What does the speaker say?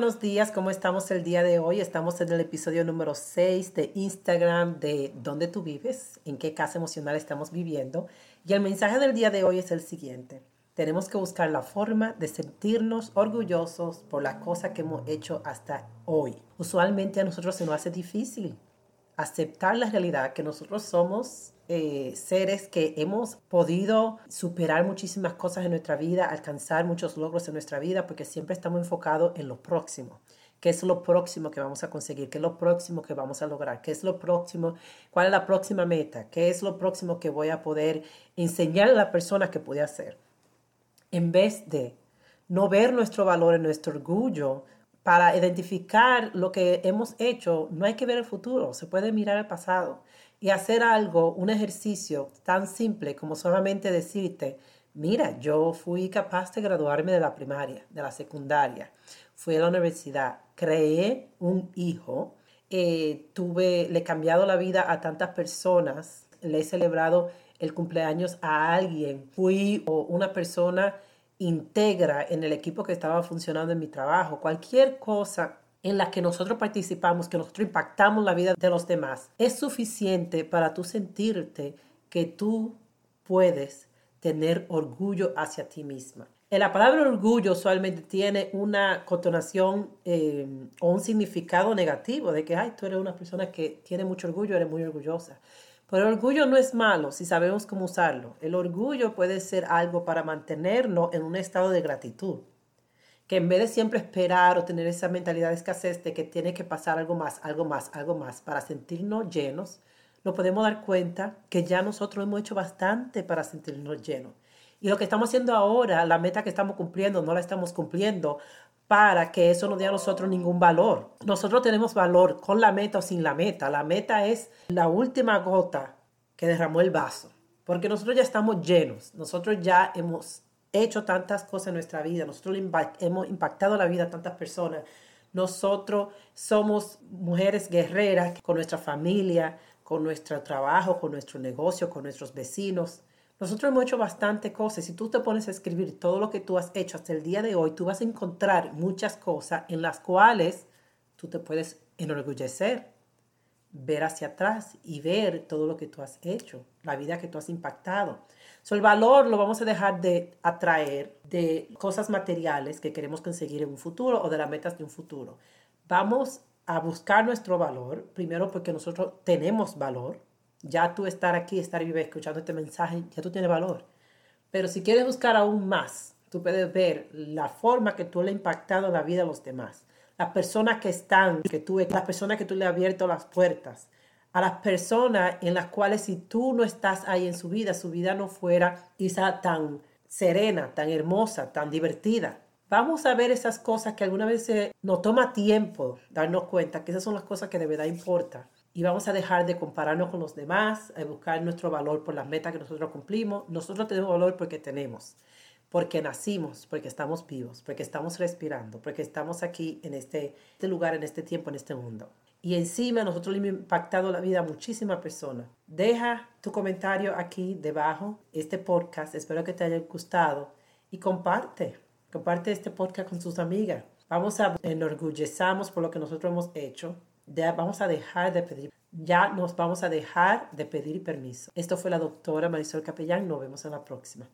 Buenos días, ¿cómo estamos el día de hoy? Estamos en el episodio número 6 de Instagram de ¿Dónde tú vives? ¿En qué casa emocional estamos viviendo? Y el mensaje del día de hoy es el siguiente. Tenemos que buscar la forma de sentirnos orgullosos por la cosa que hemos hecho hasta hoy. Usualmente a nosotros se nos hace difícil aceptar la realidad que nosotros somos eh, seres que hemos podido superar muchísimas cosas en nuestra vida, alcanzar muchos logros en nuestra vida, porque siempre estamos enfocados en lo próximo. ¿Qué es lo próximo que vamos a conseguir? ¿Qué es lo próximo que vamos a lograr? ¿Qué es lo próximo? ¿Cuál es la próxima meta? ¿Qué es lo próximo que voy a poder enseñar a la persona que puede hacer? En vez de no ver nuestro valor en nuestro orgullo, para identificar lo que hemos hecho, no hay que ver el futuro, se puede mirar el pasado. Y hacer algo, un ejercicio tan simple como solamente decirte, mira, yo fui capaz de graduarme de la primaria, de la secundaria, fui a la universidad, creé un hijo, eh, tuve, le he cambiado la vida a tantas personas, le he celebrado el cumpleaños a alguien, fui una persona integra en el equipo que estaba funcionando en mi trabajo, cualquier cosa en la que nosotros participamos, que nosotros impactamos la vida de los demás, es suficiente para tú sentirte que tú puedes tener orgullo hacia ti misma. La palabra orgullo usualmente tiene una connotación eh, o un significado negativo de que, ay, tú eres una persona que tiene mucho orgullo, eres muy orgullosa. Pero el orgullo no es malo si sabemos cómo usarlo. El orgullo puede ser algo para mantenernos en un estado de gratitud que en vez de siempre esperar o tener esa mentalidad de escasez de que tiene que pasar algo más, algo más, algo más para sentirnos llenos, nos podemos dar cuenta que ya nosotros hemos hecho bastante para sentirnos llenos. Y lo que estamos haciendo ahora, la meta que estamos cumpliendo, no la estamos cumpliendo para que eso no dé a nosotros ningún valor. Nosotros tenemos valor con la meta o sin la meta. La meta es la última gota que derramó el vaso, porque nosotros ya estamos llenos, nosotros ya hemos hecho tantas cosas en nuestra vida, nosotros hemos impactado la vida de tantas personas. Nosotros somos mujeres guerreras con nuestra familia, con nuestro trabajo, con nuestro negocio, con nuestros vecinos. Nosotros hemos hecho bastante cosas. Si tú te pones a escribir todo lo que tú has hecho hasta el día de hoy, tú vas a encontrar muchas cosas en las cuales tú te puedes enorgullecer, ver hacia atrás y ver todo lo que tú has hecho, la vida que tú has impactado. So, el valor lo vamos a dejar de atraer de cosas materiales que queremos conseguir en un futuro o de las metas de un futuro. Vamos a buscar nuestro valor, primero porque nosotros tenemos valor. Ya tú estar aquí, estar vivo escuchando este mensaje, ya tú tienes valor. Pero si quieres buscar aún más, tú puedes ver la forma que tú le has impactado la vida a los demás. Las personas que están, que tú, las personas que tú le has abierto las puertas, a las personas en las cuales si tú no estás ahí en su vida, su vida no fuera quizá tan serena, tan hermosa, tan divertida. Vamos a ver esas cosas que alguna vez nos toma tiempo darnos cuenta que esas son las cosas que de verdad importan. Y vamos a dejar de compararnos con los demás, a buscar nuestro valor por las metas que nosotros cumplimos. Nosotros tenemos valor porque tenemos, porque nacimos, porque estamos vivos, porque estamos respirando, porque estamos aquí en este, este lugar, en este tiempo, en este mundo y encima nosotros hemos impactado la vida a muchísimas personas. Deja tu comentario aquí debajo, este podcast, espero que te haya gustado y comparte, comparte este podcast con tus amigas. Vamos a enorgullezamos por lo que nosotros hemos hecho, vamos a dejar de pedir, ya nos vamos a dejar de pedir permiso. Esto fue la doctora Marisol Capellán, nos vemos en la próxima.